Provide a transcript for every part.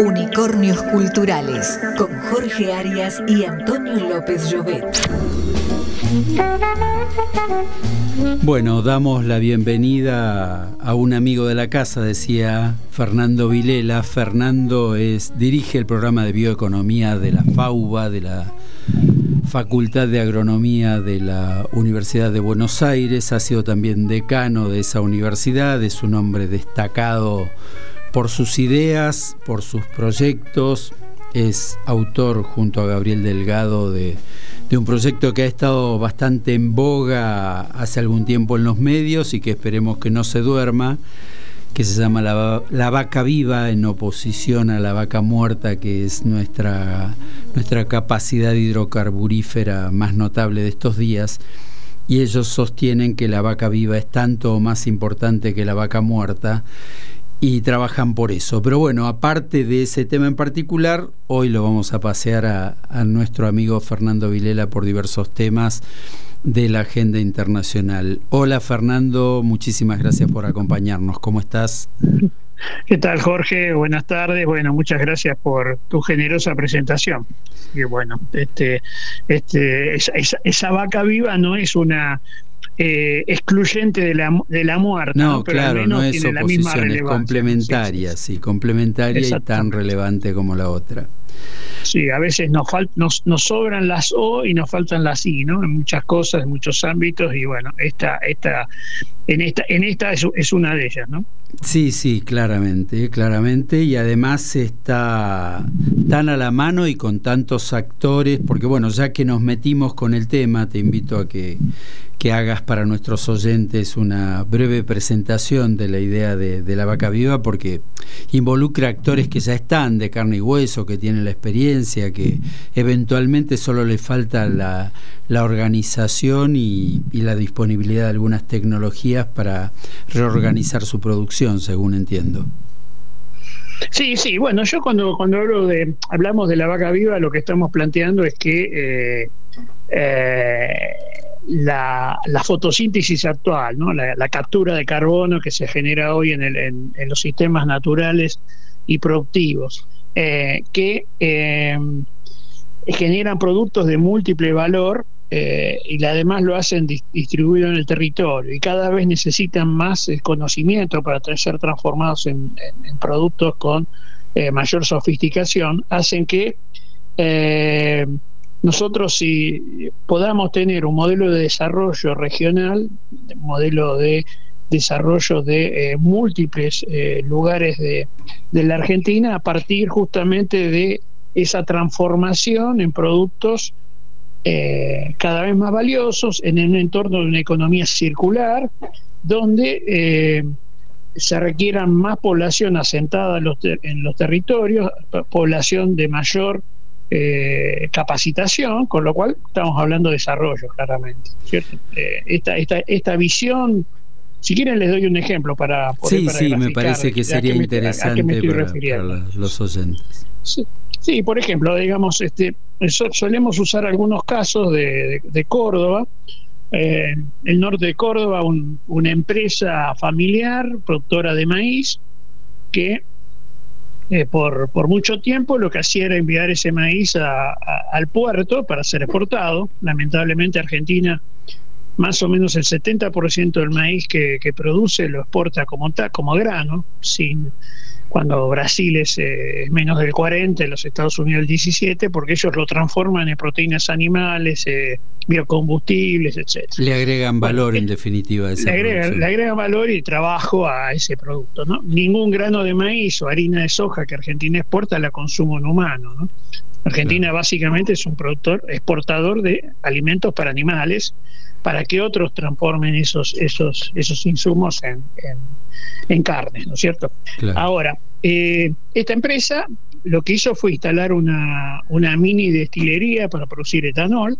Unicornios Culturales con Jorge Arias y Antonio López Llobet. Bueno, damos la bienvenida a un amigo de la casa, decía Fernando Vilela. Fernando es, dirige el programa de bioeconomía de la FAUBA, de la Facultad de Agronomía de la Universidad de Buenos Aires, ha sido también decano de esa universidad, es un hombre destacado por sus ideas, por sus proyectos, es autor junto a Gabriel Delgado de, un proyecto que ha estado bastante en boga hace algún tiempo en los medios y que esperemos que no se duerma, que se llama la, vaca viva en oposición a la vaca muerta, que es nuestra, nuestra capacidad hidrocarburífera más notable de estos días. Y ellos sostienen que la vaca viva es tanto o más importante que la vaca muerta y trabajan por eso. Pero bueno, aparte de ese tema en particular, hoy lo vamos a pasear a, nuestro amigo Fernando Vilela por diversos temas de la agenda internacional. Hola Fernando, muchísimas gracias por acompañarnos. ¿Cómo estás? ¿Qué tal Jorge? Buenas tardes. Bueno, muchas gracias por tu generosa presentación. Y bueno, este, este, esa vaca viva no es una eh, excluyente de la, de la muerte. No, claro, no es oposición, es complementaria, sí, complementaria y tan relevante como la otra. Sí, a veces nos, nos, nos, sobran las O y nos faltan las I, ¿no? En muchas cosas, en muchos ámbitos, y bueno, esta, esta, en esta, en esta es, es una de ellas, ¿no? Sí, sí, claramente, claramente, y además está tan a la mano y con tantos actores, porque bueno, ya que nos metimos con el tema, te invito a que, que hagas para nuestros oyentes una breve presentación de la idea de, la vaca viva, porque involucra actores que ya están de carne y hueso, que tienen la experiencia, que eventualmente solo le falta la, organización y, y la disponibilidad de algunas tecnologías para reorganizar su producción, según entiendo. Sí, sí, bueno, yo cuando, cuando hablo de, hablamos de la vaca viva, lo que estamos planteando es que eh, eh, la, fotosíntesis actual. La, captura de carbono que se genera hoy en, el, en, los sistemas naturales y productivos, eh, que eh, generan productos de múltiple valor eh, y además lo hacen distribuido en el territorio y cada vez necesitan más conocimiento para ser transformados en, productos con mayor sofisticación, hacen que nosotros si podamos tener un modelo de desarrollo regional, un modelo de desarrollo de eh, múltiples eh, lugares de, la Argentina a partir justamente de esa transformación en productos eh, cada vez más valiosos en un entorno de una economía circular donde se requieran más población asentada en los, en los territorios, población de mayor eh, capacitación, con lo cual estamos hablando de desarrollo, claramente. ¿cierto? Eh, esta, esta, esta visión, si quieren les doy un ejemplo para... sí, sí, me parece que sería interesante para, los oyentes. Sí, por ejemplo, digamos, este, solemos usar algunos casos de, Córdoba, eh, el norte de Córdoba, una empresa familiar, productora de maíz, que eh, por, por, mucho tiempo lo que hacía era enviar ese maíz al puerto para ser exportado. Lamentablemente Argentina, más o menos el 70% del maíz que, que, produce lo exporta como, como grano, sin cuando Brasil es, eh, menos del 40, los Estados Unidos el 17, porque ellos lo transforman en proteínas animales, eh, biocombustibles, etc. Le agregan valor, en definitiva, a ese le, agregan, le agregan valor y trabajo a ese producto. ¿no? Ningún grano de maíz o harina de soja que Argentina exporta la consumo en humano. ¿no? Argentina básicamente es un productor exportador de alimentos para animales para que otros transformen esos, esos, esos insumos en en carne, ¿no es cierto? Ahora, eh, esta empresa lo que hizo fue instalar una, una mini destilería para producir etanol.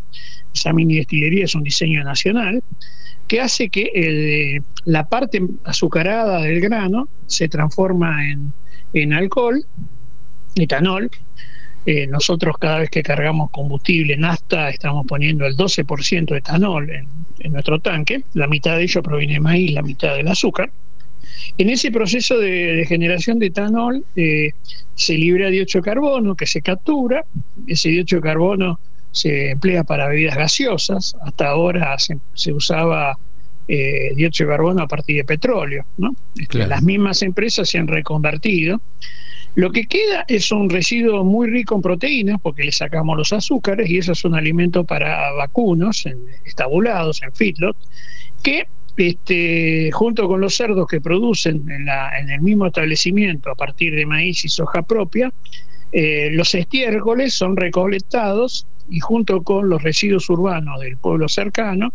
Esa mini destilería es un diseño nacional que hace que la parte azucarada del grano se transforma en, en alcohol, etanol. Eh, nosotros cada vez que cargamos combustible, nafta, estamos poniendo el 12% de etanol en, en nuestro tanque. La mitad de ello proviene de maíz, la mitad del azúcar. En ese proceso de, generación de etanol eh, se libera dióxido de carbono que se captura, ese dióxido de carbono se emplea para bebidas gaseosas, hasta ahora se, usaba eh, dióxido de carbono a partir de petróleo, ¿no? Este, las mismas empresas se han reconvertido. Lo que queda es un residuo muy rico en proteínas, porque le sacamos los azúcares y eso es un alimento para vacunos en, estabulados, en feedlot, que este, junto con los cerdos que producen en, el mismo establecimiento a partir de maíz y soja propia, eh, los estiércoles son recolectados y junto con los residuos urbanos del pueblo cercano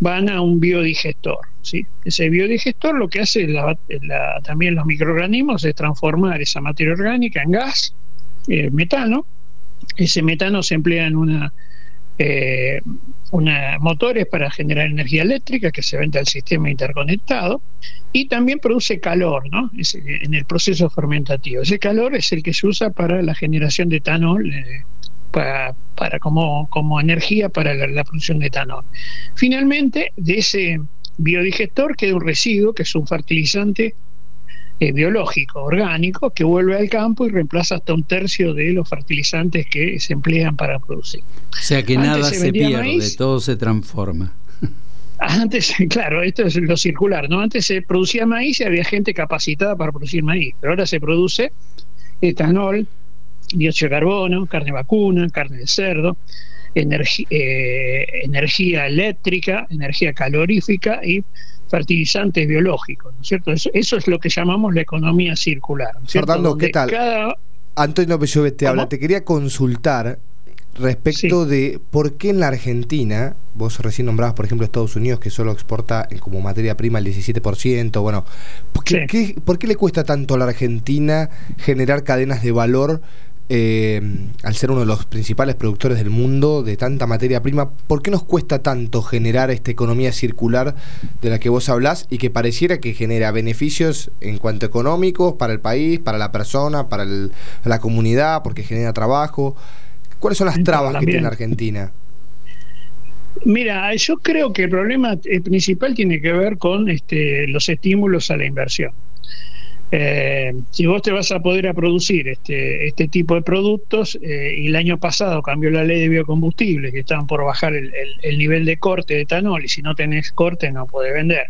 van a un biodigestor. ¿sí? Ese biodigestor lo que hace también los microorganismos es transformar esa materia orgánica en gas, eh, metano. Ese metano se emplea en una eh, una, motores para generar energía eléctrica que se vende al sistema interconectado y también produce calor ¿no? en el proceso fermentativo. Ese calor es el que se usa para la generación de etanol, eh, para, para, como, como energía para la producción de etanol. Finalmente, de ese biodigestor queda un residuo que es un fertilizante eh, biológico, orgánico, que vuelve al campo y reemplaza hasta un tercio de los fertilizantes que se emplean para producir. O sea que nada se, pierde, todo se transforma. Antes, claro, esto es lo circular, ¿no? Antes se producía maíz y había gente capacitada para producir maíz, pero ahora se produce etanol, dióxido de carbono, carne vacuna, carne de cerdo, eh, energía eléctrica, energía calorífica y fertilizantes biológicos, ¿no es cierto? Eso, es lo que llamamos la economía circular. Fernando, ¿qué tal? Antonio Pellovet te habla. Te quería consultar respecto de por qué en la Argentina, vos recién nombrabas, por ejemplo, Estados Unidos, que solo exporta como materia prima el 17%, bueno, ¿por ¿por qué le cuesta tanto a la Argentina generar cadenas de valor eh, al ser uno de los principales productores del mundo de tanta materia prima, ¿por qué nos cuesta tanto generar esta economía circular de la que vos hablás y que pareciera que genera beneficios en cuanto económicos para el país, para la persona, para la comunidad, porque genera trabajo? ¿Cuáles son las trabas que tiene Argentina? Mira, yo creo que el problema principal tiene que ver con este, los estímulos a la inversión. Eh, si vos te vas a poder a producir este, este tipo de productos, eh, y el año pasado cambió la ley de biocombustibles, que estaban por bajar el, nivel de corte de etanol, y si no tenés corte no podés vender.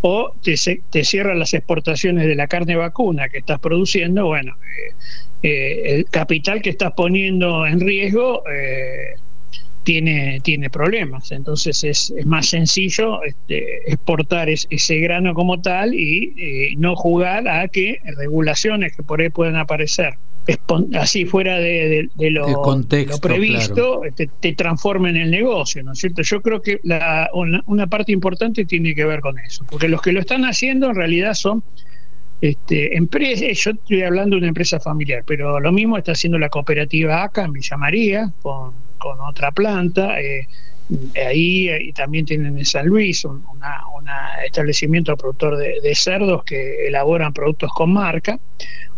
O te, cierran las exportaciones de la carne vacuna que estás produciendo, bueno, eh, el capital que estás poniendo en riesgo tiene, tiene problemas. Entonces es, más sencillo este, exportar ese grano como tal y eh, no jugar a que regulaciones que por ahí puedan aparecer así fuera de, lo, previsto este, te, transformen el negocio, ¿no es cierto? Yo creo que la, una, parte importante tiene que ver con eso, porque los que lo están haciendo en realidad son este, empresas, yo estoy hablando de una empresa familiar, pero lo mismo está haciendo la cooperativa ACA en Villa María, con con otra planta. Eh, ahí y también tienen en San Luis un establecimiento productor de, cerdos que elaboran productos con marca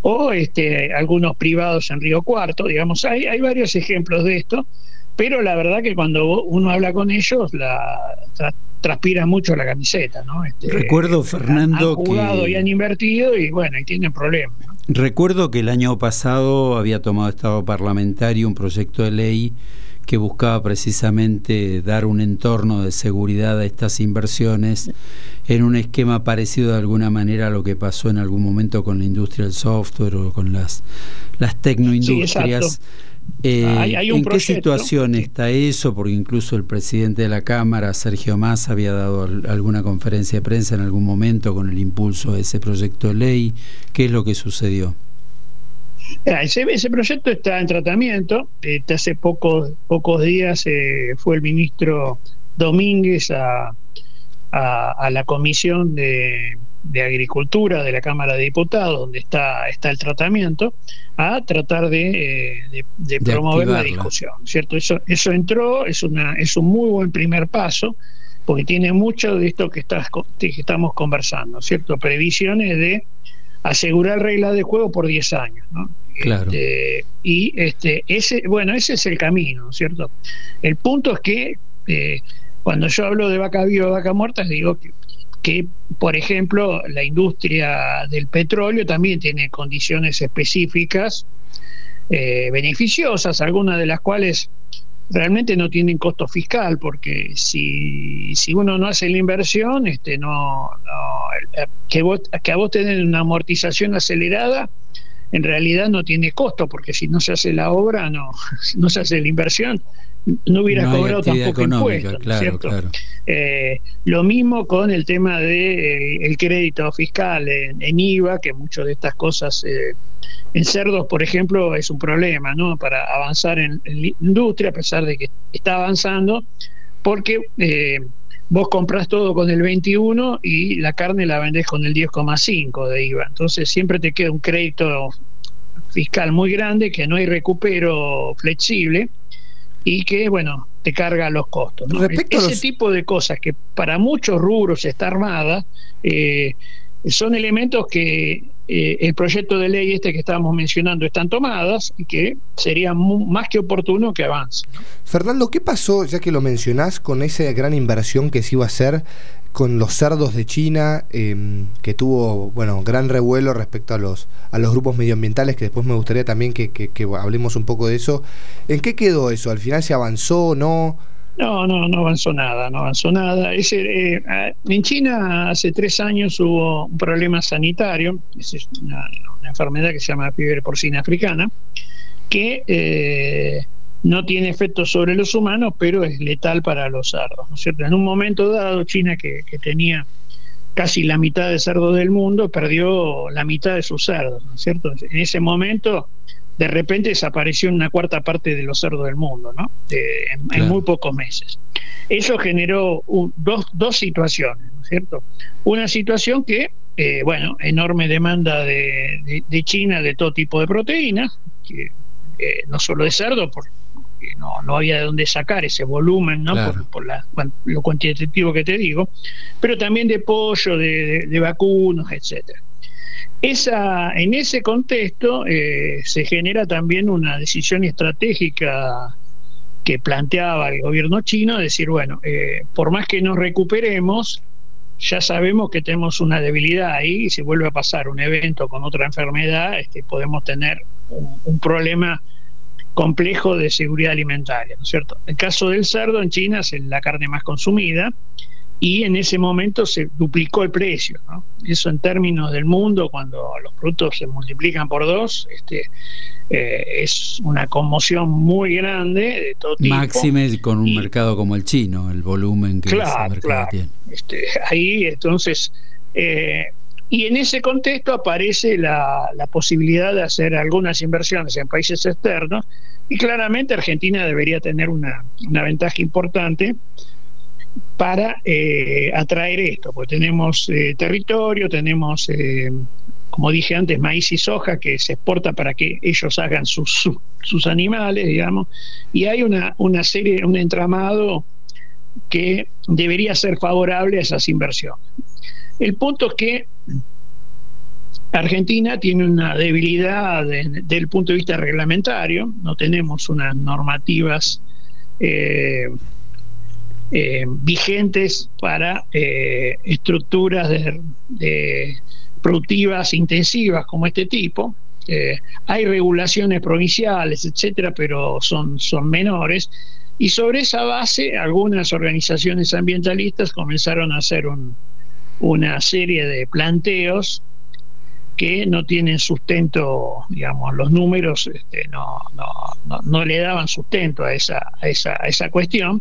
o este, algunos privados en Río Cuarto, digamos, hay, hay varios ejemplos de esto, pero la verdad que cuando uno habla con ellos la transpira mucho la camiseta, ¿no? Este, Recuerdo, Fernando, han jugado y han invertido y bueno, y tienen problemas. Recuerdo que el año pasado había tomado Estado parlamentario un proyecto de ley que buscaba precisamente dar un entorno de seguridad a estas inversiones en un esquema parecido de alguna manera a lo que pasó en algún momento con la industria del software o con las, las tecnoindustrias. Eh, ¿En qué situación está eso? Porque incluso el presidente de la Cámara, Sergio Massa, había dado alguna conferencia de prensa en algún momento con el impulso de ese proyecto de ley. ¿Qué es lo que sucedió? Ese, ese, proyecto está en tratamiento. Este, hace pocos, pocos días eh, fue el ministro Domínguez a, a, la comisión de, Agricultura de la Cámara de Diputados, donde está, está el tratamiento, a tratar de, eh, de, promover la discusión. ¿cierto? Eso, eso entró, es, una, es un muy buen primer paso, porque tiene mucho de esto que, estás, que estamos conversando, ¿cierto? Previsiones de asegurar reglas de juego por 10 años, ¿no? Claro. Este, y este, ese, bueno, ese es el camino, ¿cierto? El punto es que eh, cuando yo hablo de vaca viva, vaca muerta, digo que, por ejemplo, la industria del petróleo también tiene condiciones específicas eh, beneficiosas, algunas de las cuales realmente no tienen costo fiscal, porque si, si uno no hace la inversión, este, no, que, vos, que a vos tenés una amortización acelerada, en realidad no tiene costo, porque si no se hace la obra, no, no se hace la inversión, no hubiera cobrado tampoco impuestos. Eh, lo mismo con el tema del de, eh, el crédito fiscal en, IVA, que muchas de estas cosas eh, en cerdos, por ejemplo, es un problema ¿no? para avanzar en, la industria, a pesar de que está avanzando, porque vos compras todo con el 21 y la carne la vendés con el 10,5 de IVA. Entonces siempre te queda un crédito fiscal muy grande, que no hay recupero flexible y que, bueno, te carga los costos. Ese tipo de cosas que para muchos rubros está armada, eh, son elementos que eh, el proyecto de ley este que estábamos mencionando están tomadas y que sería más que oportuno que avance. Fernando, ¿qué pasó, ya que lo mencionás, con esa gran inversión que se iba a hacer con los cerdos de China, em, que tuvo bueno gran revuelo respecto a los, a los grupos medioambientales, que después me gustaría también que, hablemos un poco de eso. ¿En qué quedó eso? ¿Al final se avanzó o no? No, no, no avanzó nada, no avanzó nada. Ese, eh, en China hace tres años hubo un problema sanitario, es una, enfermedad que se llama fiebre porcina africana, que eh, no tiene efectos sobre los humanos, pero es letal para los cerdos. ¿no es cierto? En un momento dado, China, que, tenía casi la mitad de cerdos del mundo, perdió la mitad de sus cerdos, ¿no es cierto? En ese momento, de repente desapareció una cuarta parte de los cerdos del mundo, ¿no? en, muy pocos meses. Eso generó dos, dos situaciones, ¿no es cierto? Una situación que, eh, bueno, enorme demanda de, China de todo tipo de proteínas, que, eh, no solo de cerdo, por, no, no había de dónde sacar ese volumen, ¿no? Por, lo cuantitativo que te digo, pero también de pollo, de, de, vacunos, etcétera. Esa, en ese contexto eh, se genera también una decisión estratégica que planteaba el gobierno chino, decir, bueno, eh, por más que nos recuperemos, ya sabemos que tenemos una debilidad ahí y si vuelve a pasar un evento con otra enfermedad, este, podemos tener un problema complejo de seguridad alimentaria, ¿no es cierto? El caso del cerdo en China es la carne más consumida y en ese momento se duplicó el precio, ¿no? Eso en términos del mundo, cuando los productos se multiplican por dos, este, eh, es una conmoción muy grande de todo tipo. Máxime con un mercado como el chino, el volumen que ese mercado tiene. Este, ahí entonces eh, y en ese contexto aparece la, posibilidad de hacer algunas inversiones en países externos y claramente Argentina debería tener una, ventaja importante para eh, atraer esto, porque tenemos eh, territorio, tenemos, eh, como dije antes, maíz y soja que se exporta para que ellos hagan sus, sus, animales, digamos, y hay una, una serie, un entramado que debería ser favorable a esas inversiones. El punto es que Argentina tiene una debilidad desde el punto de vista reglamentario, no tenemos unas normativas eh, vigentes para eh, estructuras de, productivas intensivas como este tipo. hay regulaciones provinciales, etcétera, pero son, son menores. Y sobre esa base, algunas organizaciones ambientalistas comenzaron a hacer un, una serie de planteos que no tienen sustento, digamos, los números este, no, no, no, le daban sustento a esa, a esa, a esa cuestión.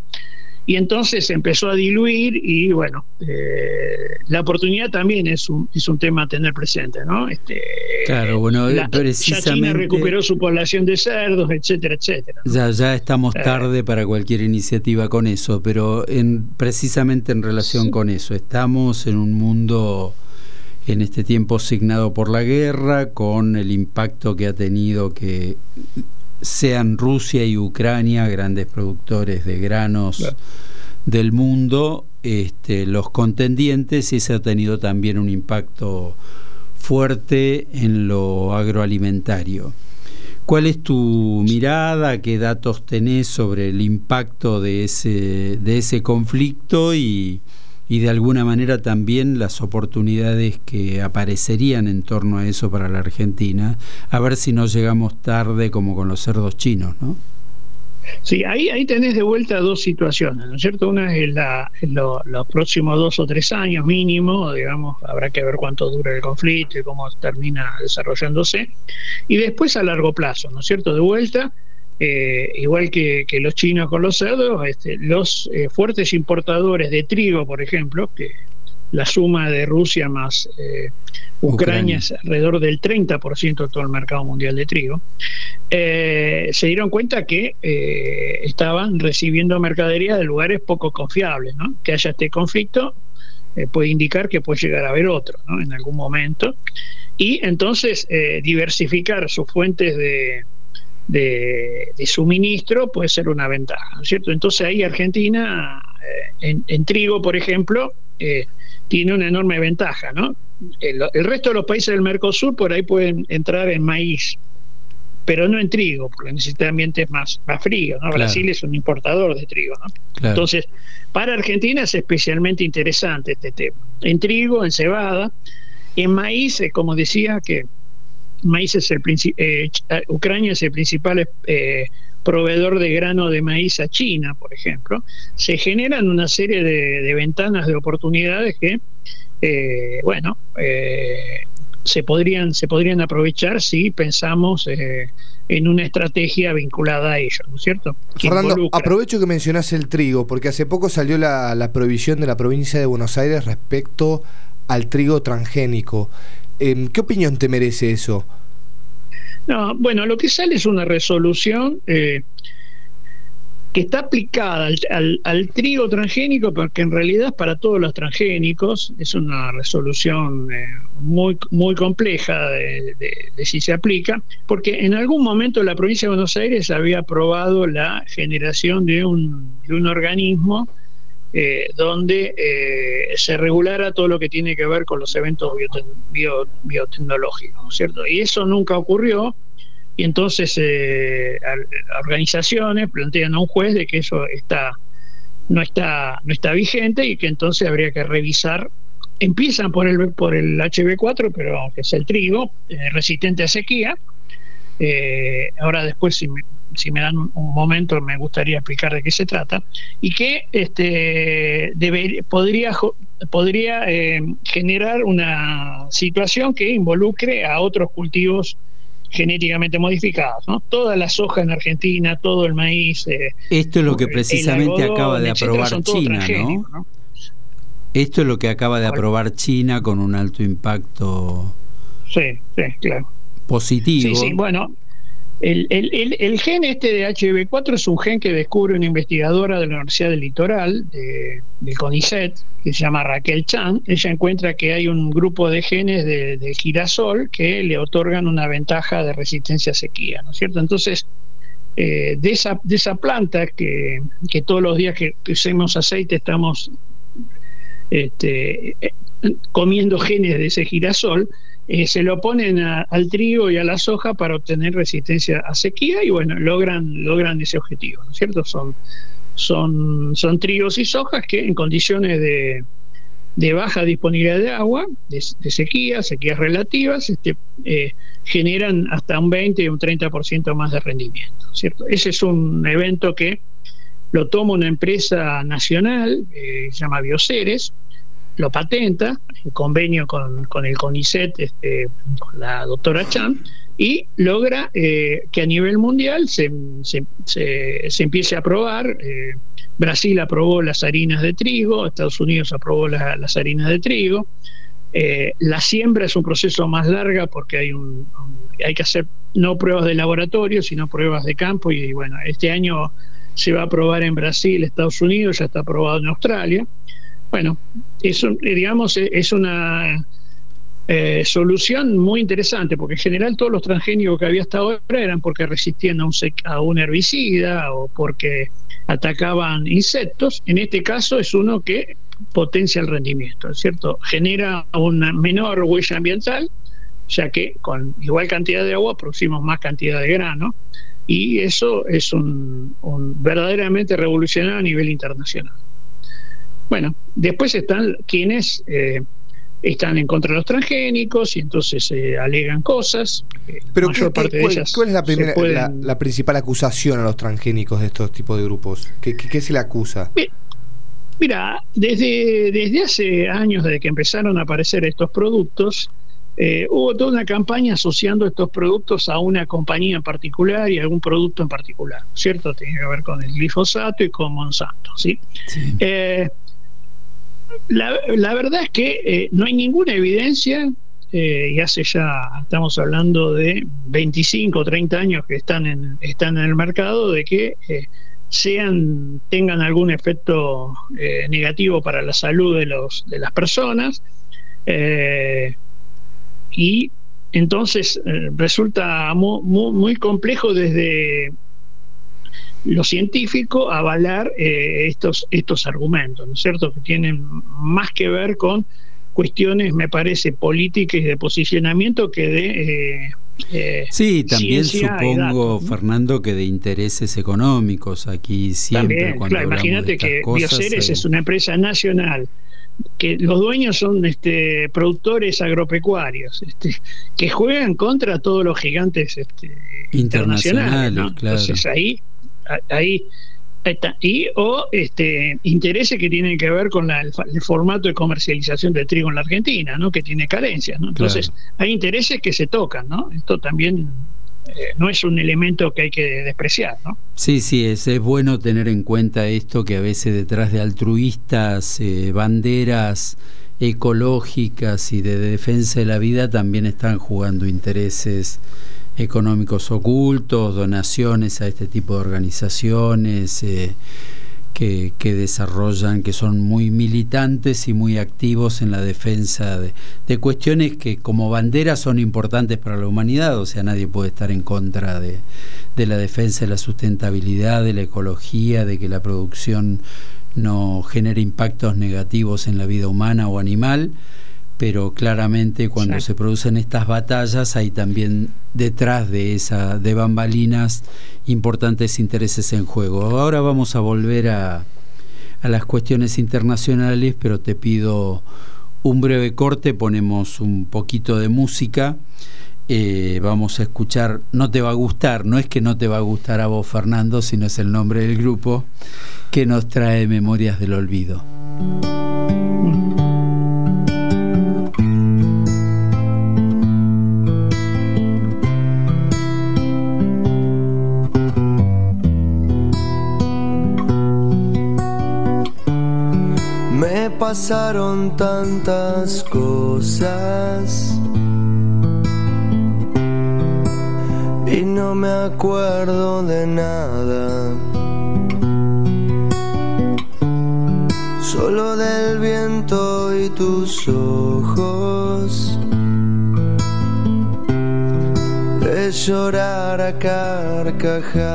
Y entonces se empezó a diluir y bueno, eh, la oportunidad también es un, es un tema a tener presente, ¿no? Este, claro, bueno, precisamente... China recuperó su población de cerdos, etcétera, etcétera. Ya, ya estamos eh. tarde para cualquier iniciativa con eso, pero en, precisamente en relación con eso, estamos en un mundo en este tiempo signado por la guerra, con el impacto que ha tenido que sean Rusia y Ucrania grandes productores de granos del mundo, este, los contendientes, y ese ha tenido también un impacto fuerte en lo agroalimentario. ¿Cuál es tu mirada? ¿Qué datos tenés sobre el impacto de ese, de ese conflicto y, y de alguna manera también las oportunidades que aparecerían en torno a eso para la Argentina, a ver si no llegamos tarde como con los cerdos chinos, ¿no? Sí, ahí, ahí tenés de vuelta dos situaciones, ¿no es cierto? Una es la, los próximos dos o tres años mínimo, digamos, habrá que ver cuánto dura el conflicto y cómo termina desarrollándose, y después a largo plazo, ¿no es cierto? De vuelta, eh, igual que, los chinos con los cerdos, este, los eh, fuertes importadores de trigo, por ejemplo, que la suma de Rusia más eh, Ucrania, es alrededor del 30% de todo el mercado mundial de trigo, eh, se dieron cuenta que eh, estaban recibiendo mercadería de lugares poco confiables, ¿no? Que haya este conflicto puede indicar que puede llegar a haber otro, ¿no? En algún momento. Y entonces diversificar sus fuentes de, de, suministro puede ser una ventaja, ¿no es cierto? Entonces ahí Argentina, en, en, trigo, por ejemplo, tiene una enorme ventaja, ¿no? El, resto de los países del Mercosur por ahí pueden entrar en maíz, pero no en trigo, porque necesita ambientes más, más fríos, ¿no? Brasil es un importador de trigo, ¿no? Entonces, para Argentina es especialmente interesante este tema. En trigo, en cebada, en maíz, eh, como decía, que maíz es el eh, Ucrania es el principal eh, proveedor de grano de maíz a China, por ejemplo, se generan una serie de, ventanas de oportunidades que, eh, bueno, eh, se, podrían, se podrían aprovechar si pensamos eh, en una estrategia vinculada a ello, ¿no es cierto? Fernando, aprovecho que mencionas el trigo, porque hace poco salió la, la prohibición de la provincia de Buenos Aires respecto al trigo transgénico. Em, ¿Qué opinión te merece eso? No, bueno, lo que sale es una resolución eh, que está aplicada al, trigo transgénico, porque en realidad para todos los transgénicos es una resolución eh, muy, muy compleja de, si se aplica, porque en algún momento la provincia de Buenos Aires había aprobado la generación de un, de un organismo eh, donde eh, se regulara todo lo que tiene que ver con los eventos biotecnológicos, ¿cierto? Y eso nunca ocurrió, y entonces eh, organizaciones plantean a un juez de que eso está no está no está vigente y que entonces habría que revisar empiezan por el por el HB4 pero que es el trigo resistente a sequía ahora después si si me dan un momento me gustaría explicar de qué se trata, y que este, podría, podría eh, generar una situación que involucre a otros cultivos genéticamente modificados, ¿no? Toda la soja en Argentina, todo el maíz. Eh, Esto es lo que precisamente acaba de aprobar China, ¿no? Esto es lo que acaba de aprobar China con un alto impacto. Sí, sí, claro. Positivo. Sí, sí, bueno, el, gen este de HB4 es un gen que descubre una investigadora de la Universidad del Litoral, de, del CONICET, que se llama Raquel Chan. Ella encuentra que hay un grupo de genes de, girasol que le otorgan una ventaja de resistencia a sequía, ¿no es cierto? Entonces, eh, de, esa, de esa planta que, que todos los días que, usemos aceite estamos este, eh, comiendo genes de ese girasol, eh, se lo ponen al trigo y a la soja para obtener resistencia a sequía y bueno, logran, logran ese objetivo, ¿no es cierto? Son, son, son trigos y sojas que en condiciones de, baja disponibilidad de agua, de, sequía, sequías relativas, este, eh, generan hasta un 20 y un 30% más de rendimiento, ¿cierto? Ese es un evento que lo toma una empresa nacional, eh, se llama Bioceres, lo patenta en convenio con, con el CONICET, este, con la doctora Chan, y logra eh, que a nivel mundial se, se, se, empiece a aprobar. Eh, Brasil aprobó las harinas de trigo, Estados Unidos aprobó las harinas de trigo. Eh, la siembra es un proceso más larga porque hay, un, hay que hacer no pruebas de laboratorio, sino pruebas de campo. Y bueno, este año se va a aprobar en Brasil, Estados Unidos, ya está aprobado en Australia. Bueno, eso, eh, digamos, eh, es una eh, solución muy interesante, porque en general todos los transgénicos que había hasta ahora eran porque resistían a un, a un herbicida o porque atacaban insectos. En este caso es uno que potencia el rendimiento, ¿cierto? Genera una menor huella ambiental, ya que con igual cantidad de agua producimos más cantidad de grano, y eso es un verdaderamente revolucionario a nivel internacional. Bueno, después están quienes eh, están en contra de los transgénicos y entonces se alegan cosas. Pero cuál, es la, primera, la, principal acusación a los transgénicos de estos tipos de grupos? ¿Qué, qué, se le acusa? Mira, desde, desde hace años, desde que empezaron a aparecer estos productos, eh, hubo toda una campaña asociando estos productos a una compañía en particular y a algún producto en particular, ¿cierto? Tiene que ver con el glifosato y con Monsanto, ¿sí? Eh, la, verdad es que eh, no hay ninguna evidencia, y hace ya, estamos hablando de 25 o 30 años que están en, están en el mercado, de que sean tengan algún efecto negativo para la salud de los de las personas y entonces eh, resulta muy, complejo desde lo científico avalar eh, estos, estos argumentos, ¿no es cierto? Que tienen más que ver con cuestiones, me parece, políticas y de posicionamiento que de... Eh, sí, también supongo, Fernando, que de intereses económicos aquí siempre. También, claro, imagínate que Bioceres es una empresa nacional que los dueños son este, productores agropecuarios este, que juegan contra todos los gigantes este, internacionales, entonces ahí ahí está. y o este intereses que tienen que ver con el, formato de comercialización del trigo en la Argentina no que tiene carencias ¿no? entonces hay intereses que se tocan no esto también eh, no es un elemento que hay que despreciar, ¿no? Sí, sí, es, es bueno tener en cuenta esto que a veces detrás de altruistas, eh, banderas ecológicas y de defensa de la vida también están jugando intereses económicos ocultos, donaciones a este tipo de organizaciones. Eh, que, desarrollan, que son muy militantes y muy activos en la defensa de, cuestiones que como bandera son importantes para la humanidad, o sea, nadie puede estar en contra de, de la defensa de la sustentabilidad, de la ecología, de que la producción no genere impactos negativos en la vida humana o animal pero claramente cuando se producen estas batallas hay también detrás de esa de bambalinas importantes intereses en juego. Ahora vamos a volver a, a las cuestiones internacionales, pero te pido un breve corte, ponemos un poquito de música. Eh, vamos a escuchar, no te va a gustar, no es que no te va a gustar a vos Fernando, sino es el nombre del grupo que nos trae Memorias del Olvido. Pasaron tantas cosas y no me acuerdo de nada. Solo del viento y tus ojos. De llorar a carcajadas.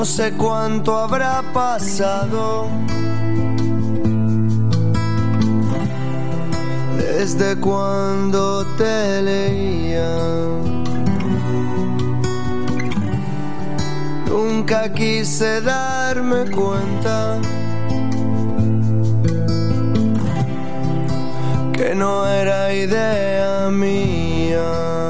No sé cuánto habrá pasado desde cuando te leía. Nunca quise darme cuenta que no era idea mía.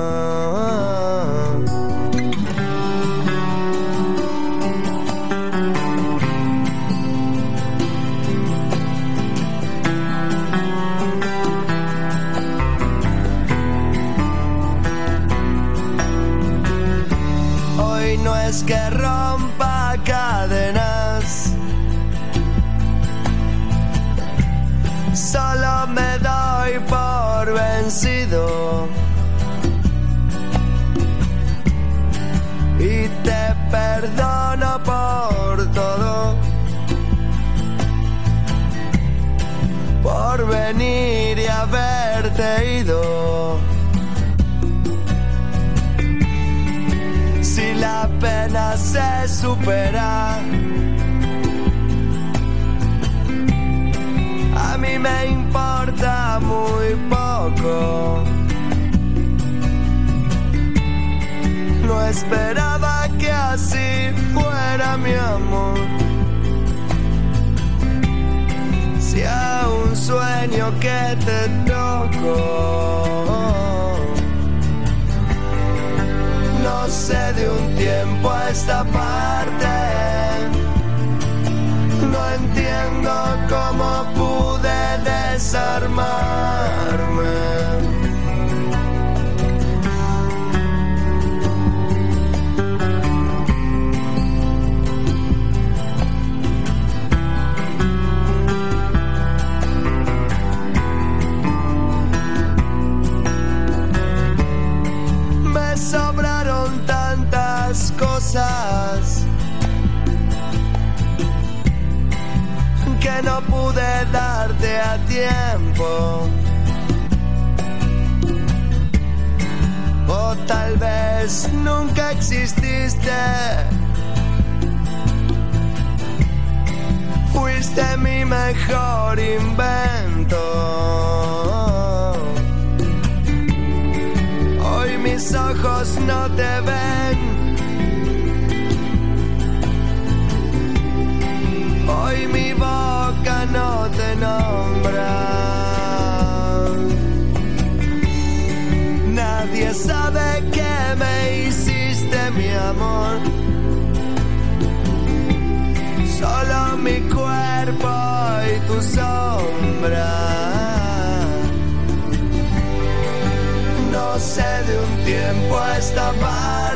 pena se supera. A mí me importa muy poco. No esperaba que así fuera mi amor. Si a un sueño que te toco. Tiempo a esta parte. No entiendo cómo pude desarmarme. A tiempo. O tal vez nunca exististe. Fuiste mi mejor invento. Hoy mis ojos no te ven Hoy mi boca no te nombra. Nadie sabe que me hiciste mi amor. Solo mi cuerpo y tu sombra. No sé de un tiempo a esta parte.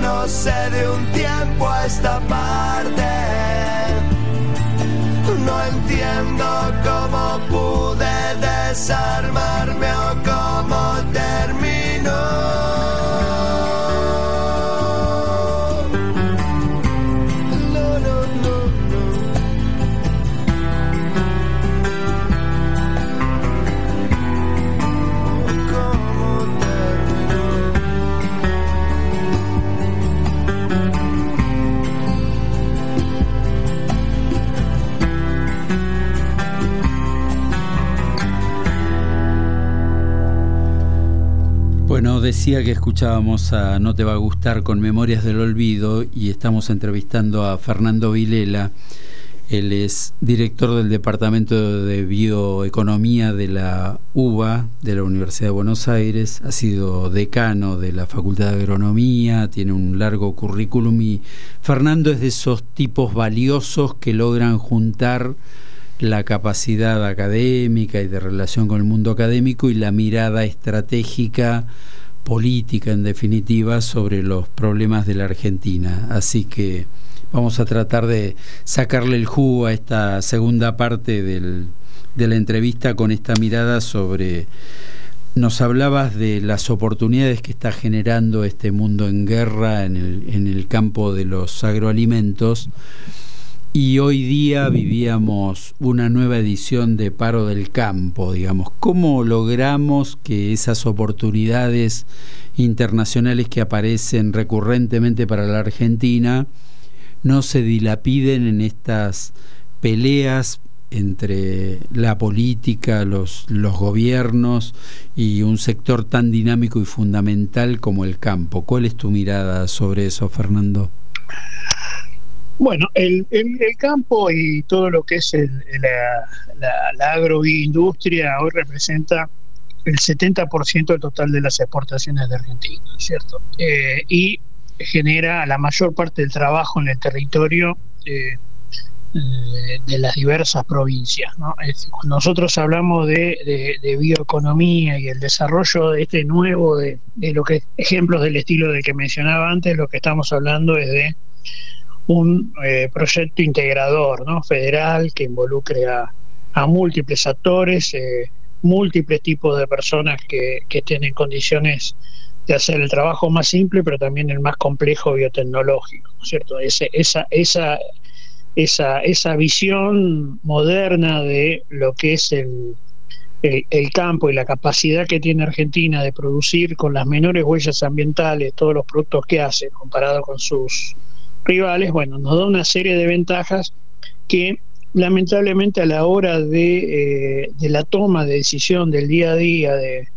No sé de un tiempo a esta parte. No entiendo decía que escuchábamos a No te va a gustar con Memorias del Olvido y estamos entrevistando a Fernando Vilela. Él es director del Departamento de Bioeconomía de la UBA, de la Universidad de Buenos Aires, ha sido decano de la Facultad de Agronomía, tiene un largo currículum y Fernando es de esos tipos valiosos que logran juntar la capacidad académica y de relación con el mundo académico y la mirada estratégica política en definitiva sobre los problemas de la Argentina. Así que vamos a tratar de sacarle el jugo a esta segunda parte del, de la entrevista con esta mirada sobre... Nos hablabas de las oportunidades que está generando este mundo en guerra en el, en el campo de los agroalimentos y hoy día vivíamos una nueva edición de Paro del Campo, digamos. ¿Cómo logramos que esas oportunidades internacionales que aparecen recurrentemente para la Argentina no se dilapiden en estas peleas entre la política, los, gobiernos y un sector tan dinámico y fundamental como el campo? ¿Cuál es tu mirada sobre eso, Fernando? Bueno, el, el, campo y todo lo que es la, agroindustria hoy representa el 70% del total de las exportaciones de Argentina, ¿cierto? Eh, y genera la mayor parte del trabajo en el territorio eh, de, las diversas provincias. ¿no? cuando nosotros hablamos de, bioeconomía y el desarrollo de este nuevo, de, de lo que ejemplos del estilo del que mencionaba antes, lo que estamos hablando es de un eh, proyecto integrador, ¿no? Federal que involucre a, múltiples actores, eh, múltiples tipos de personas que, que estén en condiciones de hacer el trabajo más simple, pero también el más complejo biotecnológico, ¿cierto? esa, esa, esa, esa visión moderna de lo que es el, el, campo y la capacidad que tiene Argentina de producir con las menores huellas ambientales todos los productos que hace comparado con sus rivales, bueno, nos da una serie de ventajas que lamentablemente a la hora de, eh, de la toma de decisión del día a día de,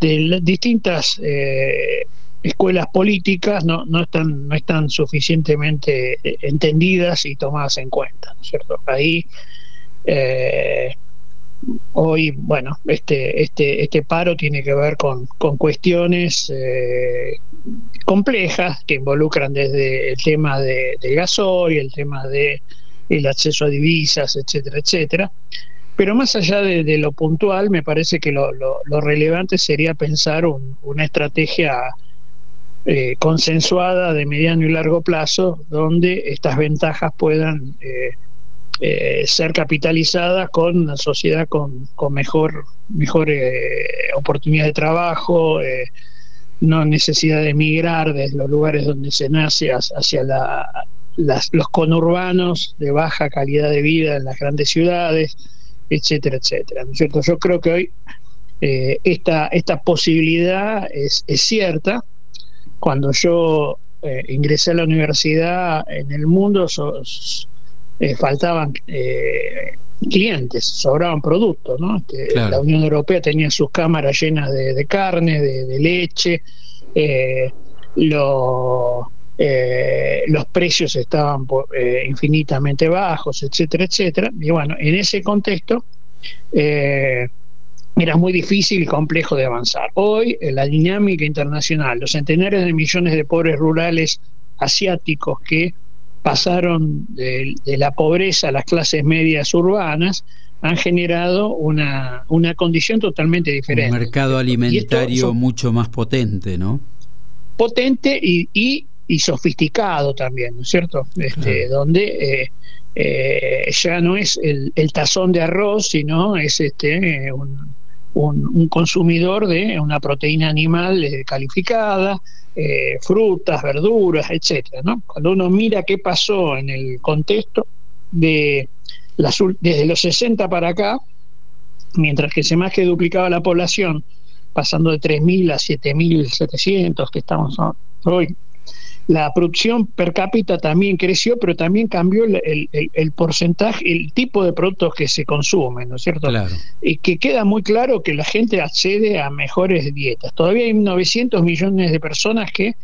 de distintas eh, escuelas políticas no, no, están, no están suficientemente eh, entendidas y tomadas en cuenta, ¿no es cierto? Ahí eh, hoy, bueno, este, este, este paro tiene que ver con, con cuestiones eh, complejas que involucran desde el tema de, del gasoil, el tema de el acceso a divisas, etcétera, etcétera. Pero más allá de, lo puntual, me parece que lo, lo, relevante sería pensar una estrategia eh, consensuada de mediano y largo plazo, donde estas ventajas puedan eh, eh, ser capitalizadas con una sociedad con, con mejor, mejor oportunidad de trabajo, no necesidad de emigrar desde los lugares donde se nace hacia los conurbanos de baja calidad de vida en las grandes ciudades etcétera, etcétera. ¿no es cierto? Yo creo que hoy eh, esta, esta posibilidad es, cierta. Cuando yo eh, ingresé a la universidad en el mundo eh, faltaban clientes, sobraban productos. ¿no? Este, la Unión Europea tenía sus cámaras llenas de, carne, de, leche. los eh, los precios estaban eh, infinitamente bajos, etcétera, etcétera. Y bueno, en ese contexto eh, era muy difícil y complejo de avanzar. Hoy, la dinámica internacional, los centenares de millones de pobres rurales asiáticos que pasaron de, la pobreza a las clases medias urbanas, han generado una, una condición totalmente diferente. Un mercado alimentario mucho más potente, ¿no? Potente y, y y sofisticado también, ¿no es cierto? Este, Donde eh, eh, ya no es el, tazón de arroz, sino es este un, un, consumidor de una proteína animal eh, calificada, frutas, verduras, etcétera. ¿no? Cuando uno mira qué pasó en el contexto de las, desde los 60 para acá, mientras que se más que duplicaba la población, pasando de 3.000 a 7.700 que estamos hoy, la producción per cápita también creció, pero también cambió el, porcentaje, el tipo de productos que se consumen, ¿no es cierto? Y que queda muy claro que la gente accede a mejores dietas. Todavía hay 900 millones de personas que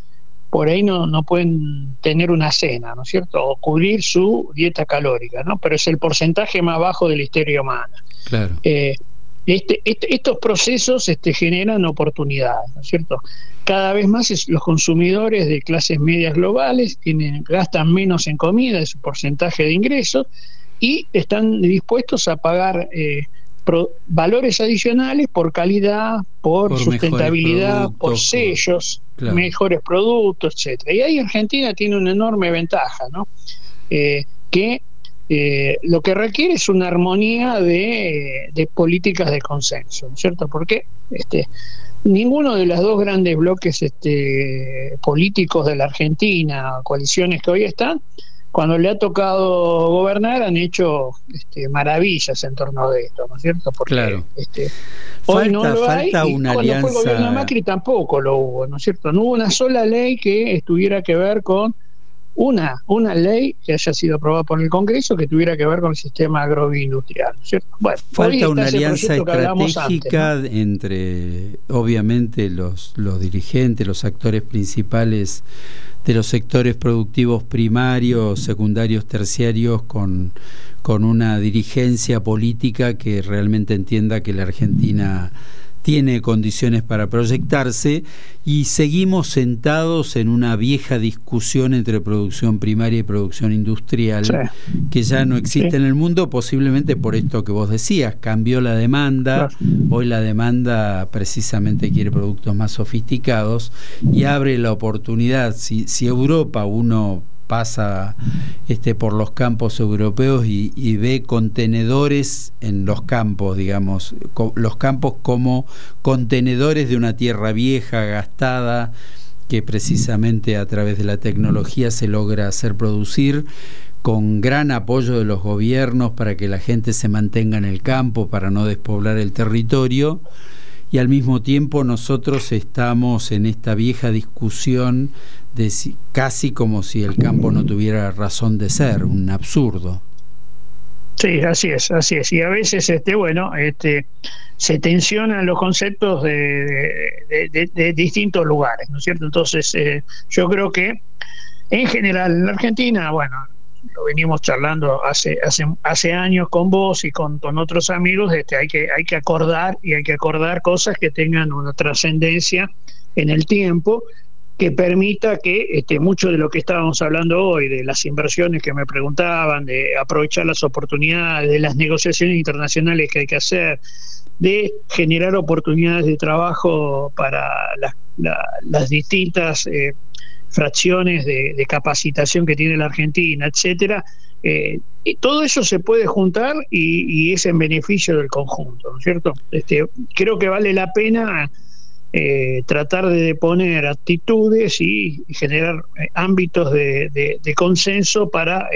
por ahí no, no pueden tener una cena, ¿no es cierto? O cubrir su dieta calórica, ¿no? Pero es el porcentaje más bajo de la histeria humana. Claro. Eh, este, este, estos procesos este, generan oportunidades, ¿no es cierto? Cada vez más los consumidores de clases medias globales tienen, gastan menos en comida, de su porcentaje de ingresos, y están dispuestos a pagar eh, valores adicionales por calidad, por, sustentabilidad, por sellos, mejores productos, etcétera. Y ahí Argentina tiene una enorme ventaja, ¿no? Eh, que eh, lo que requiere es una armonía de, de políticas de consenso, ¿cierto? Porque este, ninguno de los dos grandes bloques este, políticos de la Argentina, coaliciones que hoy están, cuando le ha tocado gobernar han hecho este, maravillas en torno de esto, ¿no es cierto? Porque claro. este, hoy no lo hay y cuando fue el gobierno de Macri tampoco lo hubo, ¿no es cierto? No hubo una sola ley que estuviera que ver con una, una ley que haya sido aprobada por el Congreso que tuviera que ver con el sistema agroindustrial. ¿cierto? Bueno, Falta una alianza estratégica entre, obviamente, los, los dirigentes, los actores principales de los sectores productivos primarios, secundarios, terciarios, con, con una dirigencia política que realmente entienda que la Argentina tiene condiciones para proyectarse y seguimos sentados en una vieja discusión entre producción primaria y producción industrial que ya no existe en el mundo, posiblemente por esto que vos decías, cambió la demanda, hoy la demanda precisamente quiere productos más sofisticados y abre la oportunidad, si, si Europa uno pasa este, por los campos europeos y, ve contenedores en los campos, digamos, los campos como contenedores de una tierra vieja, gastada, que precisamente a través de la tecnología se logra hacer producir con gran apoyo de los gobiernos para que la gente se mantenga en el campo, para no despoblar el territorio y al mismo tiempo nosotros estamos en esta vieja discusión de casi como si el campo no tuviera razón de ser, un absurdo. Sí, así es, así es. Y a veces, este, bueno, este, se tensionan los conceptos de, distintos lugares, ¿no es cierto? Entonces, eh, yo creo que en general en la Argentina, bueno, lo venimos charlando hace, hace, hace años con vos y con, con otros amigos, este, hay, que, hay que acordar y hay que acordar cosas que tengan una trascendencia en el tiempo que permita que este, mucho de lo que estábamos hablando hoy, de las inversiones que me preguntaban, de aprovechar las oportunidades, de las negociaciones internacionales que hay que hacer, de generar oportunidades de trabajo para las, distintas eh, fracciones de, capacitación que tiene la Argentina, etcétera. Eh, y todo eso se puede juntar y, es en beneficio del conjunto, ¿no es cierto? Este, creo que vale la pena eh, tratar de poner actitudes y, generar eh, ámbitos de, consenso para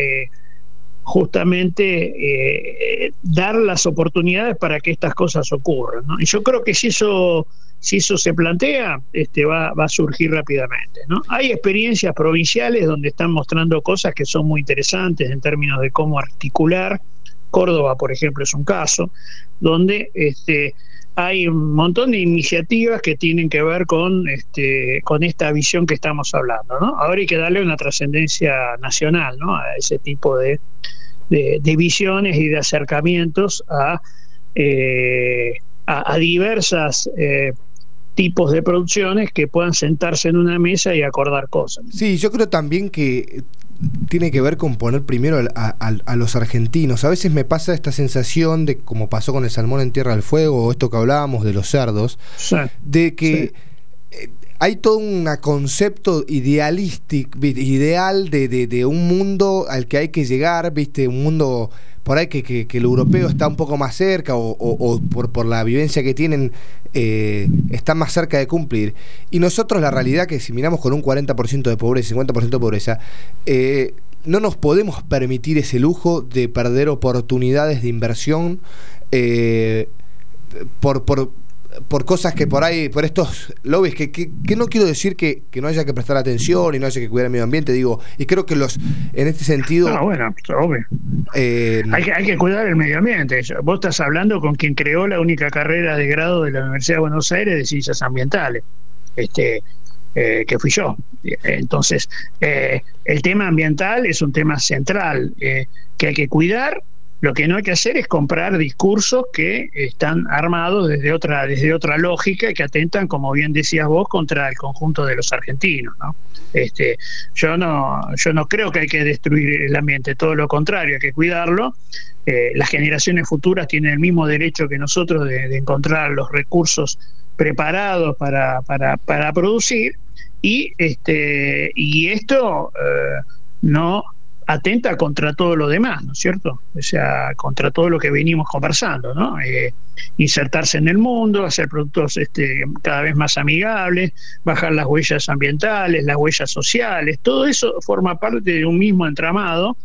justamente dar las oportunidades para que estas cosas ocurran. Y yo creo que si eso si eso se plantea, este va, va a surgir rápidamente. ¿no? Hay experiencias provinciales donde están mostrando cosas que son muy interesantes en términos de cómo articular. Córdoba, por ejemplo, es un caso donde este, hay un montón de iniciativas que tienen que ver con este con esta visión que estamos hablando ahora hay que darle una trascendencia nacional ¿no? a ese tipo de, de, visiones y de acercamientos a eh, a, diversas eh, tipos de producciones que puedan sentarse en una mesa y acordar cosas. Sí, yo creo también que tiene que ver con poner primero a, los argentinos. A veces me pasa esta sensación de, como pasó con el salmón en Tierra del Fuego, o esto que hablábamos de los cerdos, de que eh, hay todo un concepto idealístico, ideal de, de, un mundo al que hay que llegar, ¿viste? Un mundo por ahí que, que, el europeo está un poco más cerca o, por, por, la vivencia que tienen eh, está más cerca de cumplir. Y nosotros la realidad que si miramos con un 40% de pobreza y 50% de pobreza, eh, no nos podemos permitir ese lujo de perder oportunidades de inversión eh, por, por por cosas que por ahí, por estos lobbies, que, que, no quiero decir que, no haya que prestar atención y no haya que cuidar el medio ambiente, digo, y creo que los, en este sentido... No, bueno, obvio. Eh, hay, que, hay que cuidar el medio ambiente. Vos estás hablando con quien creó la única carrera de grado de la Universidad de Buenos Aires de Ciencias Ambientales, este eh, que fui yo. Entonces, eh, el tema ambiental es un tema central que hay que cuidar lo que no hay que hacer es comprar discursos que están armados desde otra, desde otra lógica y que atentan, como bien decías vos, contra el conjunto de los argentinos. ¿no? Este, yo no, yo no creo que hay que destruir el ambiente, todo lo contrario, hay que cuidarlo. Eh, las generaciones futuras tienen el mismo derecho que nosotros de, encontrar los recursos preparados para, para, para producir y este y esto eh, no atenta contra todo lo demás, ¿no es cierto? O sea, contra todo lo que venimos conversando, ¿no? Eh, insertarse en el mundo, hacer productos este, cada vez más amigables, bajar las huellas ambientales, las huellas sociales, todo eso forma parte de un mismo entramado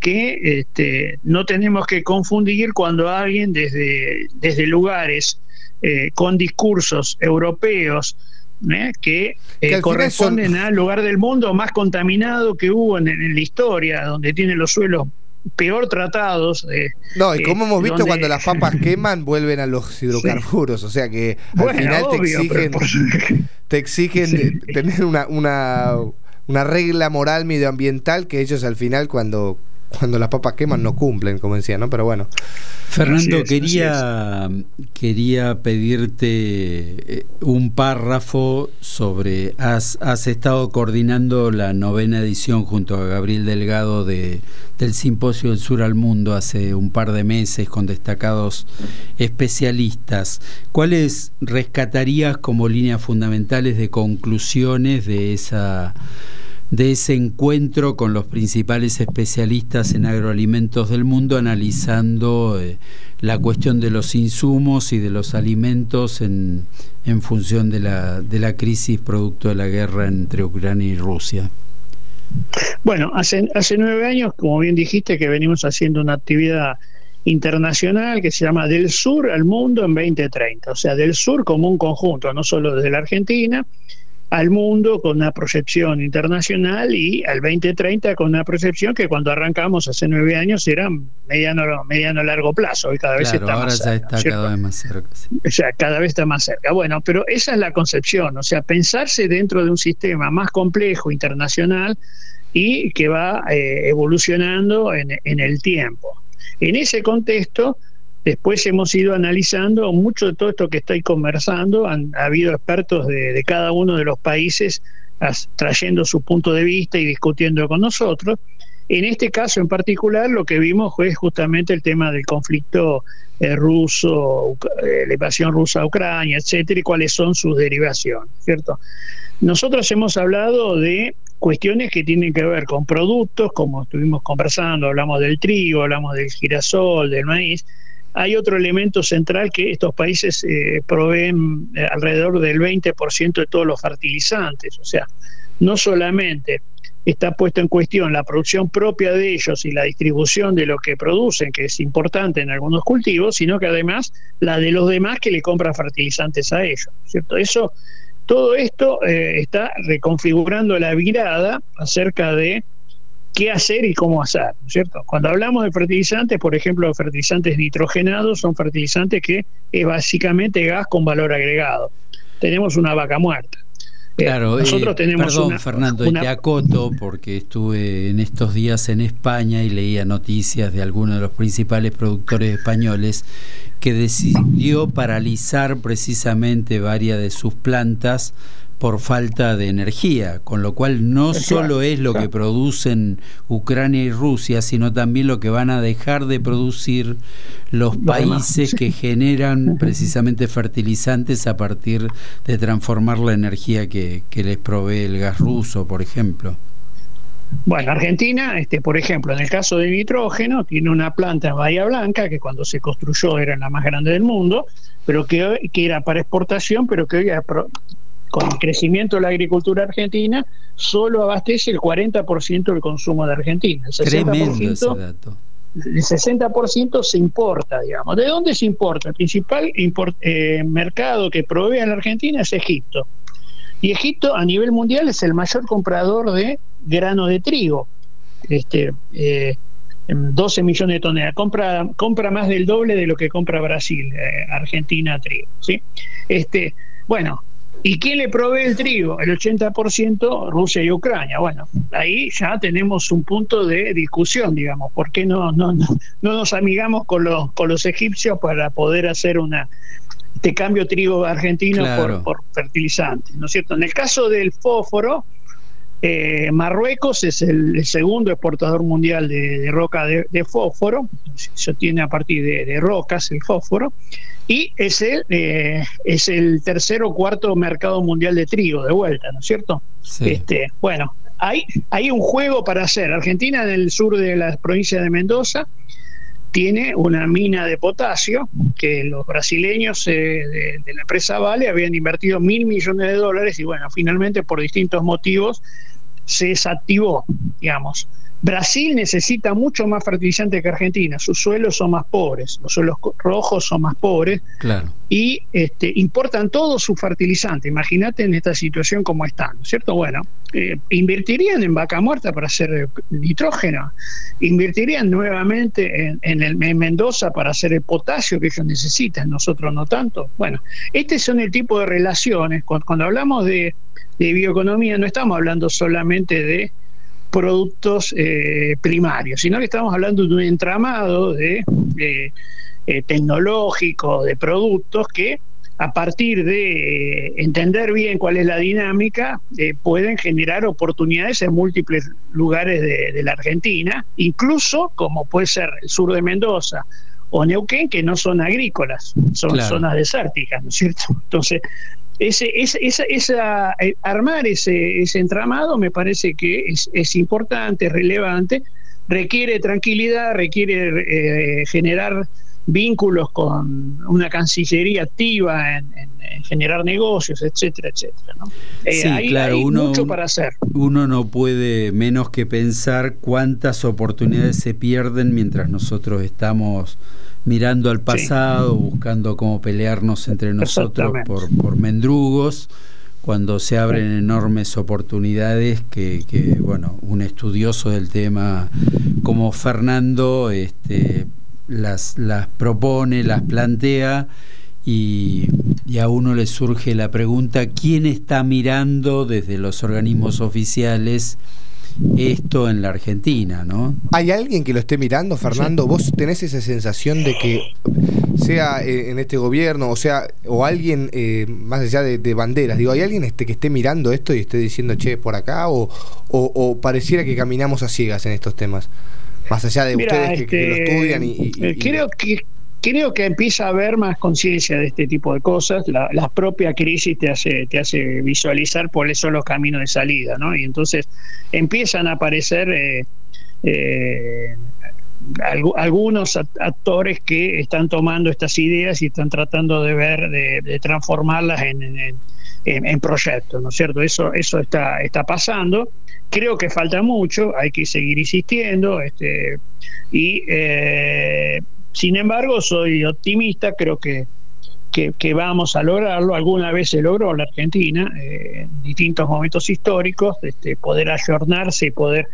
que este, no tenemos que confundir cuando alguien desde, desde lugares eh, con discursos europeos, ¿eh? que, eh, corresponden al lugar del mundo más contaminado que hubo en, la historia, donde tiene los suelos peor tratados. no, y como hemos visto, cuando las papas queman, vuelven a los hidrocarburos. O sea que al final te exigen, te exigen tener una, una, una regla moral medioambiental que ellos al final, cuando cuando las papas queman no cumplen, como decía, ¿no? Pero bueno. Fernando, quería, quería pedirte eh, un párrafo sobre, has, has estado coordinando la novena edición junto a Gabriel Delgado de, del Simposio del Sur al Mundo hace un par de meses con destacados especialistas. ¿Cuáles rescatarías como líneas fundamentales de conclusiones de esa de ese encuentro con los principales especialistas en agroalimentos del mundo, analizando eh, la cuestión de los insumos y de los alimentos en, en función de la, de la crisis producto de la guerra entre Ucrania y Rusia. Bueno, hace, hace nueve años, como bien dijiste, que venimos haciendo una actividad internacional que se llama Del Sur al Mundo en 2030, o sea, del Sur como un conjunto, no solo desde la Argentina, al mundo con una proyección internacional y al 2030 con una proyección que cuando arrancamos hace nueve años era mediano, mediano largo plazo y cada vez está ahora más ya está cada vez más cerca. O sea, cada vez está más cerca. Bueno, pero esa es la concepción, o sea, pensarse dentro de un sistema más complejo, internacional, y que va eh, evolucionando en, en el tiempo. En ese contexto, Después hemos ido analizando mucho de todo esto que estoy conversando. Han ha habido expertos de, cada uno de los países trayendo su punto de vista y discutiendo con nosotros. En este caso en particular, lo que vimos fue justamente el tema del conflicto eh, ruso, eh, la invasión rusa a Ucrania, etcétera, y cuáles son sus derivaciones, ¿cierto? Nosotros hemos hablado de cuestiones que tienen que ver con productos, como estuvimos conversando, hablamos del trigo, hablamos del girasol, del maíz, hay otro elemento central que estos países eh, proveen eh, alrededor del 20% de todos los fertilizantes, o sea, no solamente está puesto en cuestión la producción propia de ellos y la distribución de lo que producen, que es importante en algunos cultivos, sino que además la de los demás que le compran fertilizantes a ellos, ¿cierto? Eso, todo esto eh, está reconfigurando la mirada acerca de qué hacer y cómo hacer, ¿cierto? Cuando hablamos de fertilizantes, por ejemplo, los fertilizantes nitrogenados son fertilizantes que es básicamente gas con valor agregado. Tenemos una vaca muerta. Eh, claro, nosotros eh, tenemos perdón, Fernando, te acoto porque estuve en estos días en España y leía noticias de algunos de los principales productores españoles que decidió paralizar precisamente varias de sus plantas por falta de energía, con lo cual no solo es lo que producen Ucrania y Rusia, sino también lo que van a dejar de producir los países que generan precisamente fertilizantes a partir de transformar la energía que, les provee el gas ruso, por ejemplo. Bueno, Argentina, este, por ejemplo, en el caso del nitrógeno, tiene una planta en Bahía Blanca que cuando se construyó era la más grande del mundo, pero que, que era para exportación, pero que hoy con el crecimiento de la agricultura argentina, solo abastece el 40% del consumo de Argentina. El 60%, El 60% se importa, digamos. ¿De dónde se importa? El principal eh, mercado que provee a la Argentina es Egipto. Y Egipto a nivel mundial es el mayor comprador de grano de trigo. Este, 12 eh, millones de toneladas. Compra, compra más del doble de lo que compra Brasil, eh, Argentina trigo. ¿sí? Este, bueno, ¿Y quién le provee el trigo? El 80% Rusia y Ucrania. Bueno, ahí ya tenemos un punto de discusión, digamos. ¿Por qué no, no, no, nos amigamos con los, con los egipcios para poder hacer una este cambio trigo argentino por, por fertilizantes? ¿No es cierto? En el caso del fósforo, eh, Marruecos es el, segundo exportador mundial de, roca de, fósforo, se obtiene a partir de, rocas el fósforo, y es el, eh, es el tercer o cuarto mercado mundial de trigo, de vuelta, ¿no es cierto? Este, bueno, hay, hay un juego para hacer. Argentina, en el sur de la provincia de Mendoza, tiene una mina de potasio que los brasileños eh, de, la empresa Vale habían invertido mil millones de dólares y bueno, finalmente por distintos motivos se desactivó, digamos. Brasil necesita mucho más fertilizante que Argentina, sus suelos son más pobres, los suelos rojos son más pobres claro. y este, importan todo su fertilizante. Imagínate en esta situación como están, ¿cierto? Bueno, eh, invertirían en vaca muerta para hacer nitrógeno, invertirían nuevamente en, en, el, Mendoza para hacer el potasio que ellos necesitan, nosotros no tanto. Bueno, este son el tipo de relaciones. Cuando, hablamos de bioeconomía, no estamos hablando solamente de productos eh, primarios, sino que estamos hablando de un entramado de, eh, tecnológico, de productos que a partir de eh, entender bien cuál es la dinámica, pueden generar oportunidades en múltiples lugares de, la Argentina, incluso como puede ser el sur de Mendoza o Neuquén, que no son agrícolas, son zonas desérticas, ¿no es cierto? Entonces, ese, ese, esa, eh, armar ese, ese, entramado me parece que es, es importante, relevante, requiere tranquilidad, requiere eh, generar vínculos con una cancillería activa en, generar negocios, etcétera, etcétera. ¿no? Eh, hay, claro, uno, mucho para hacer. Uno no puede menos que pensar cuántas oportunidades se pierden mientras nosotros estamos mirando al pasado, buscando cómo pelearnos entre nosotros por, por mendrugos, cuando se abren enormes oportunidades que, bueno, un estudioso del tema como Fernando este, las, las propone, las plantea y, y, a uno le surge la pregunta, ¿quién está mirando desde los organismos oficiales? esto en la Argentina, ¿no? ¿Hay alguien que lo esté mirando, Fernando? ¿Vos tenés esa sensación de que sea eh, en este gobierno, o sea, o alguien eh, más allá de, banderas, digo, ¿hay alguien este que esté mirando esto y esté diciendo, che, por acá? O, o, pareciera que caminamos a ciegas en estos temas? Más allá de ustedes que, lo este, estudian y, eh, creo que creo que empieza a haber más conciencia de este tipo de cosas. La, propia crisis te hace, te hace visualizar cuáles son los caminos de salida, ¿no? Y entonces empiezan a aparecer eh, eh, algunos actores que están tomando estas ideas y están tratando de ver, de, transformarlas en, en, proyectos, ¿no es cierto? Eso, eso está, está pasando. Creo que falta mucho, hay que seguir insistiendo, este, y eh, sin embargo, soy optimista, creo que, que, vamos a lograrlo. Alguna vez se logró la Argentina, eh, en distintos momentos históricos, este, poder ayornarse y poder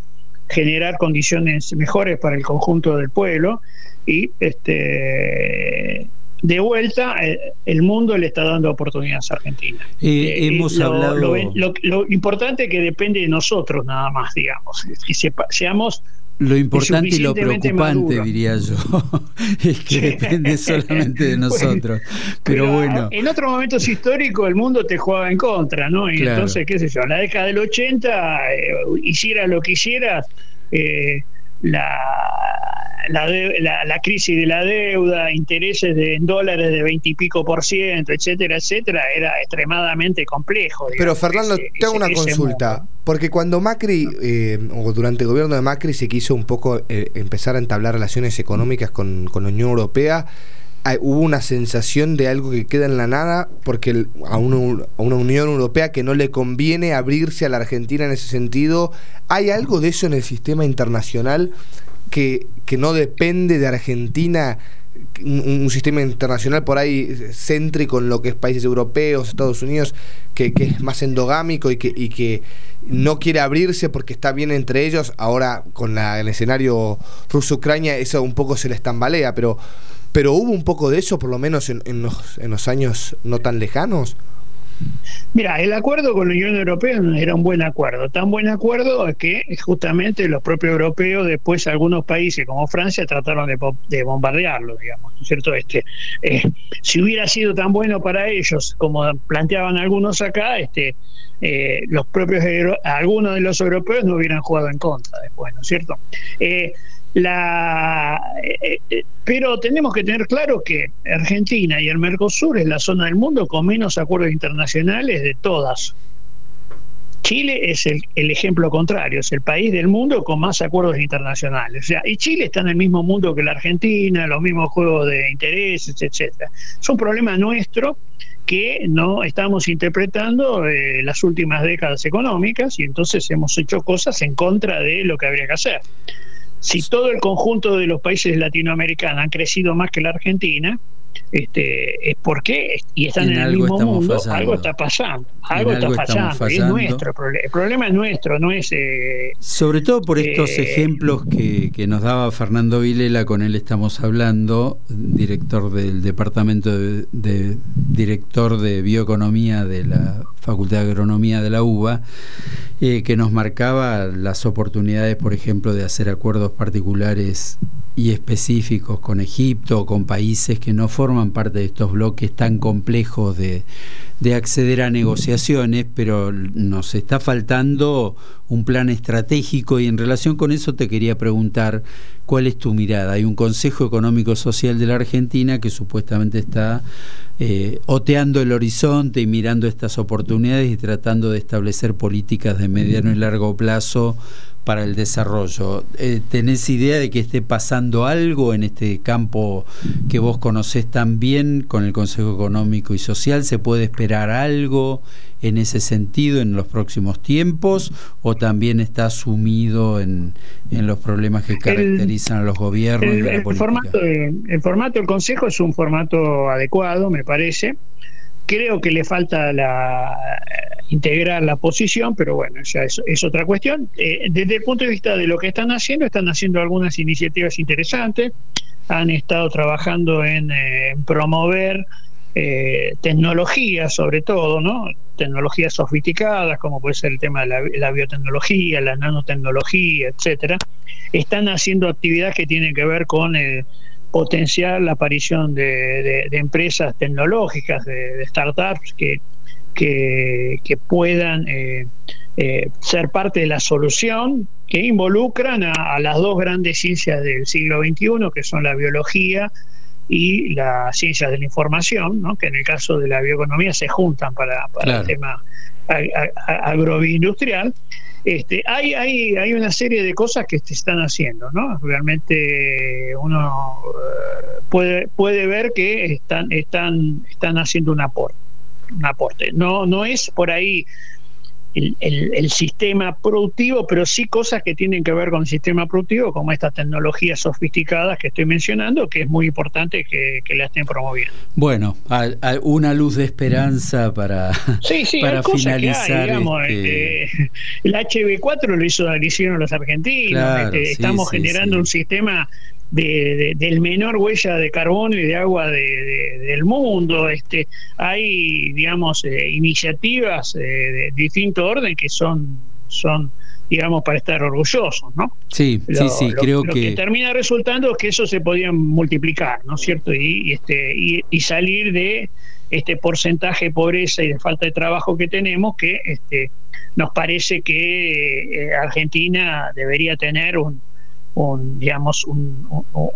generar condiciones mejores para el conjunto del pueblo. Y este de vuelta, eh, el mundo le está dando oportunidades a Argentina. Eh, hemos lo, hablado... lo, importante es que depende de nosotros nada más, digamos, que seamos lo importante y lo preocupante, diría yo, es que depende solamente de nosotros. pero, bueno. En otros momentos históricos el mundo te jugaba en contra, ¿no? Y entonces, qué sé yo, en la década del 80, eh, hiciera lo que hicieras, eh, la, la, la, crisis de la deuda, intereses de, en dólares de veintipico por ciento, etcétera, etcétera, era extremadamente complejo. Pero Fernando, tengo una consulta, porque cuando Macri, eh, o durante el gobierno de Macri, se quiso un poco eh, empezar a entablar relaciones económicas con, con la Unión Europea, hubo una sensación de algo que queda en la nada, porque a una, a una, Unión Europea que no le conviene abrirse a la Argentina en ese sentido, ¿hay algo de eso en el sistema internacional que, que no depende de Argentina, un, sistema internacional por ahí céntrico en lo que es países europeos, Estados Unidos, que, es más endogámico y que, y que no quiere abrirse porque está bien entre ellos. Ahora con el escenario ruso-Ucrania eso un poco se les tambalea, pero, pero hubo un poco de eso por lo menos en, los, en los años no tan lejanos. Mira, el acuerdo con la Unión Europea era un buen acuerdo, tan buen acuerdo que justamente los propios europeos, después algunos países como Francia trataron de, bombardearlo, digamos, ¿no es cierto? Este, eh, si hubiera sido tan bueno para ellos como planteaban algunos acá, este, eh, los propios algunos de los europeos no hubieran jugado en contra después, ¿no es cierto? Eh, la, eh, eh, pero tenemos que tener claro que Argentina y el Mercosur es la zona del mundo con menos acuerdos internacionales de todas. Chile es el, ejemplo contrario, es el país del mundo con más acuerdos internacionales. O sea, y Chile está en el mismo mundo que la Argentina, los mismos juegos de intereses, etcétera. Es un problema nuestro que no estamos interpretando eh, las últimas décadas económicas y entonces hemos hecho cosas en contra de lo que habría que hacer si todo el conjunto de los países latinoamericanos han crecido más que la Argentina, este, es porque y están en, el mismo mundo, algo está pasando, algo, está pasando, es nuestro el problema es nuestro, no es eh, sobre todo por estos eh, ejemplos que, que, nos daba Fernando Vilela, con él estamos hablando, director del departamento de, director de bioeconomía de la Facultad de Agronomía de la UBA, eh, que nos marcaba las oportunidades, por ejemplo, de hacer acuerdos particulares y específicos con Egipto con países que no forman parte de estos bloques tan complejos de, de acceder a negociaciones, pero nos está faltando un plan estratégico y en relación con eso te quería preguntar cuál es tu mirada. Hay un Consejo Económico Social de la Argentina que supuestamente está eh, oteando el horizonte y mirando estas oportunidades y tratando de establecer políticas de mediano y largo plazo para el desarrollo. Eh, ¿Tenés idea de que esté pasando algo en este campo que vos conocés tan bien con el Consejo Económico y Social? ¿Se puede esperar algo en ese sentido en los próximos tiempos o también está sumido en, los problemas que caracterizan a los gobiernos? El, formato, el formato del Consejo es un formato adecuado, me parece creo que le falta la integrar la posición, pero bueno, ya es, es otra cuestión. Eh, desde el punto de vista de lo que están haciendo, están haciendo algunas iniciativas interesantes, han estado trabajando en, eh, promover eh, tecnologías sobre todo, ¿no? Tecnologías sofisticadas, como puede ser el tema de la, biotecnología, la nanotecnología, etcétera. Están haciendo actividades que tienen que ver con potenciar la aparición de, empresas tecnológicas, de startups que que, puedan eh, eh, ser parte de la solución, que involucran a, las dos grandes ciencias del siglo XXI, que son la biología y las ciencias de la información, ¿no? que en el caso de la bioeconomía se juntan para, el tema agroindustrial. Este, hay, hay, hay una serie de cosas que se están haciendo, ¿no? Realmente uno eh, puede, puede ver que están, están, están haciendo un aporte un aporte. No, no es por ahí el, sistema productivo, pero sí cosas que tienen que ver con el sistema productivo, como estas tecnologías sofisticadas que estoy mencionando, que es muy importante que, la estén promoviendo. Bueno, una luz de esperanza para, para finalizar. Este, este... el HB4 lo, hizo, lo hicieron los argentinos, este, estamos generando un sistema de, del menor huella de carbono y de agua del mundo. Este, hay, digamos, eh, iniciativas eh, de distinto orden que son, son digamos, para estar orgullosos, ¿no? Sí, sí, sí, creo lo que... que termina resultando es que eso se podía multiplicar, ¿no es cierto? Y, este, y, salir de este porcentaje de pobreza y de falta de trabajo que tenemos, que este, nos parece que eh, Argentina debería tener un, un, digamos,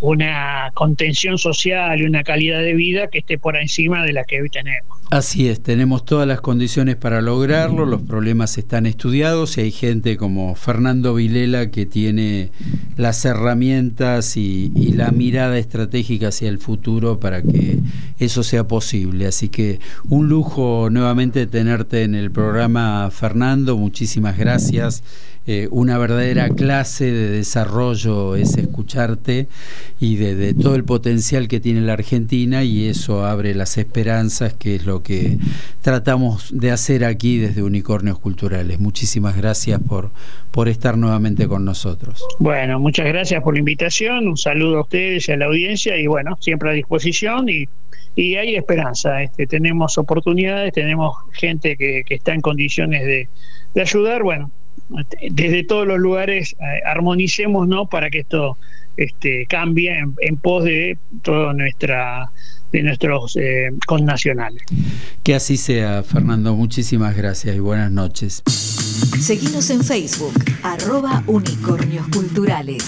una contención social y una calidad de vida que esté por encima de la que hoy tenemos. Así es, tenemos todas las condiciones para lograrlo, los problemas están estudiados y hay gente como Fernando Vilela que tiene las herramientas y, la mirada estratégica hacia el futuro para que eso sea posible. Así que un lujo nuevamente tenerte en el programa, Fernando, muchísimas gracias. Eh, una verdadera clase de desarrollo es escucharte y de, todo el potencial que tiene la Argentina y eso abre las esperanzas, que es lo que tratamos de hacer aquí desde Unicornios Culturales. Muchísimas gracias por, por estar nuevamente con nosotros. Bueno, muchas gracias por la invitación, un saludo a ustedes y a la audiencia y bueno, siempre a disposición y y hay esperanza. Este, tenemos oportunidades, tenemos gente que, que está en condiciones de, de, ayudar. Bueno, desde todos los lugares eh, armonicemos ¿no? para que esto este, cambie en, pos de toda nuestra de nuestros eh, connacionales. Que así sea, Fernando. Muchísimas gracias y buenas noches. Seguimos en Facebook, arroba unicornios culturales.